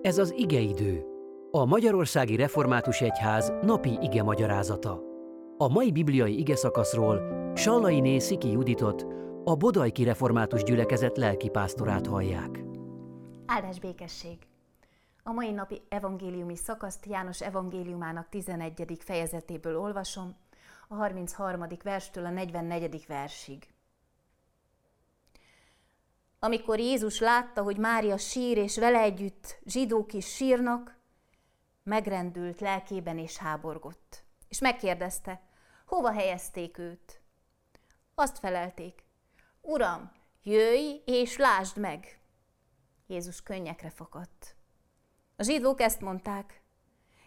Ez az igeidő, a Magyarországi Református Egyház napi ige magyarázata. A mai bibliai ige szakaszról Sallai Sziki Juditot, a Bodajki Református Gyülekezet lelkipásztorát hallják. Áldás békesség! A mai napi evangéliumi szakaszt János evangéliumának 11. fejezetéből olvasom, a 33. verstől a 44. versig. Amikor Jézus látta, hogy Mária sír, és vele együtt zsidók is sírnak, megrendült lelkében és háborgott. És megkérdezte, hova helyezték őt? Azt felelték, Uram, jöjj és lásd meg! Jézus könnyekre fakadt. A zsidók ezt mondták,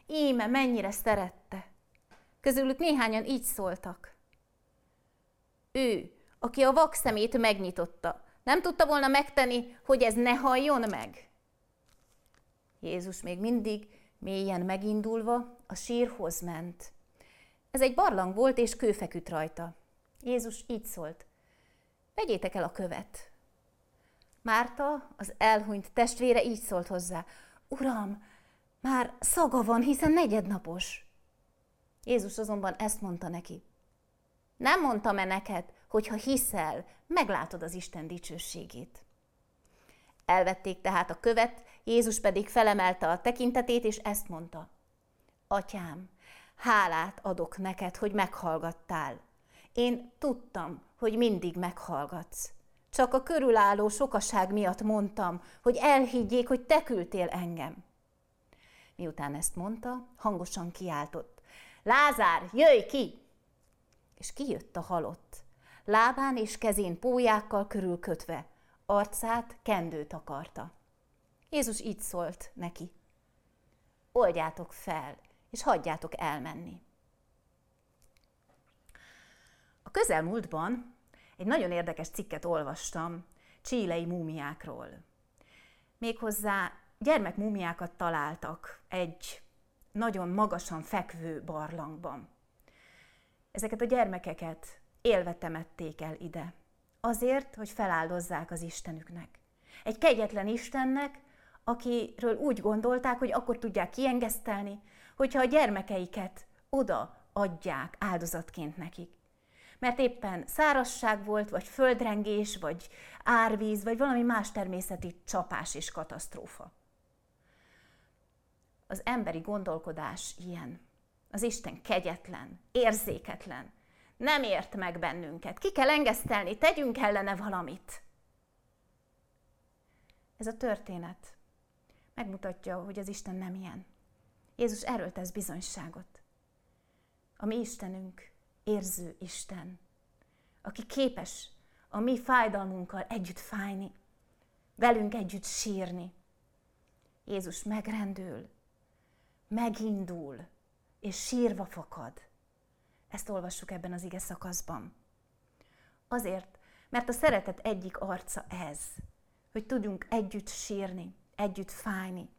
íme mennyire szerette. Közülük néhányan így szóltak. Ő, aki a vak szemét megnyitotta, nem tudta volna megtenni, hogy ez ne halljon meg? Jézus még mindig mélyen megindulva a sírhoz ment. Ez egy barlang volt, és kő feküdt rajta. Jézus így szólt. Vegyétek el a követ. Márta, az elhunyt testvére így szólt hozzá. Uram, már szaga van, hiszen negyednapos. Jézus azonban ezt mondta neki. Nem mondtam-e neked, hogy ha hiszel, meglátod az Isten dicsőségét. Elvették tehát a követ, Jézus pedig felemelte a tekintetét, és ezt mondta. Atyám, hálát adok neked, hogy meghallgattál. Én tudtam, hogy mindig meghallgatsz. Csak a körülálló sokaság miatt mondtam, hogy elhiggyék, hogy te küldtél engem. Miután ezt mondta, hangosan kiáltott. Lázár, jöjj ki! És kijött a halott lábán és kezén pólyákkal körülkötve, arcát kendőt akarta. Jézus így szólt neki. Oldjátok fel, és hagyjátok elmenni. A közelmúltban egy nagyon érdekes cikket olvastam csílei múmiákról. Méghozzá gyermekmúmiákat találtak egy nagyon magasan fekvő barlangban. Ezeket a gyermekeket élve temették el ide. Azért, hogy feláldozzák az Istenüknek. Egy kegyetlen Istennek, akiről úgy gondolták, hogy akkor tudják kiengesztelni, hogyha a gyermekeiket oda adják áldozatként nekik. Mert éppen szárasság volt, vagy földrengés, vagy árvíz, vagy valami más természeti csapás és katasztrófa. Az emberi gondolkodás ilyen. Az Isten kegyetlen, érzéketlen, nem ért meg bennünket. Ki kell engesztelni, tegyünk ellene valamit. Ez a történet megmutatja, hogy az Isten nem ilyen. Jézus erről tesz bizonyságot. A mi Istenünk érző Isten, aki képes a mi fájdalmunkkal együtt fájni, velünk együtt sírni. Jézus megrendül, megindul, és sírva fakad ezt olvassuk ebben az ige szakaszban. Azért, mert a szeretet egyik arca ez, hogy tudjunk együtt sírni, együtt fájni.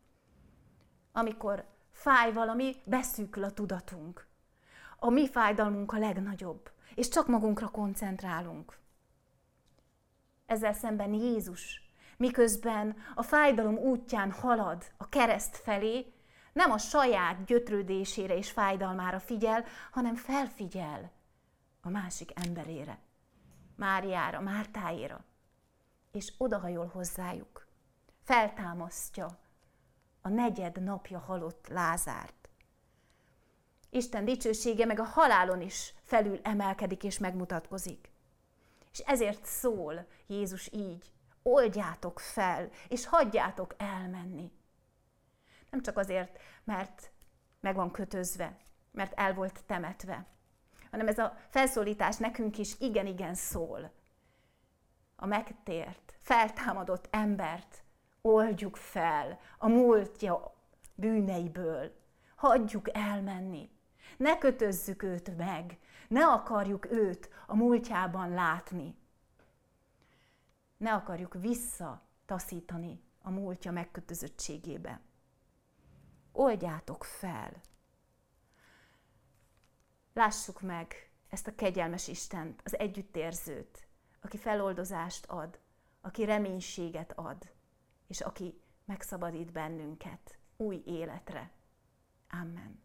Amikor fáj valami, beszűkül a tudatunk. A mi fájdalmunk a legnagyobb, és csak magunkra koncentrálunk. Ezzel szemben Jézus, miközben a fájdalom útján halad a kereszt felé, nem a saját gyötrődésére és fájdalmára figyel, hanem felfigyel a másik emberére, Máriára, Mártáéra, és odahajol hozzájuk. Feltámasztja a negyed napja halott Lázárt. Isten dicsősége meg a halálon is felül emelkedik és megmutatkozik. És ezért szól Jézus így, oldjátok fel, és hagyjátok elmenni. Nem csak azért, mert meg van kötözve, mert el volt temetve, hanem ez a felszólítás nekünk is igen-igen szól. A megtért, feltámadott embert oldjuk fel a múltja bűneiből, hagyjuk elmenni. Ne kötözzük őt meg, ne akarjuk őt a múltjában látni. Ne akarjuk visszataszítani a múltja megkötözöttségébe oldjátok fel. Lássuk meg ezt a kegyelmes Istent, az együttérzőt, aki feloldozást ad, aki reménységet ad, és aki megszabadít bennünket új életre. Amen.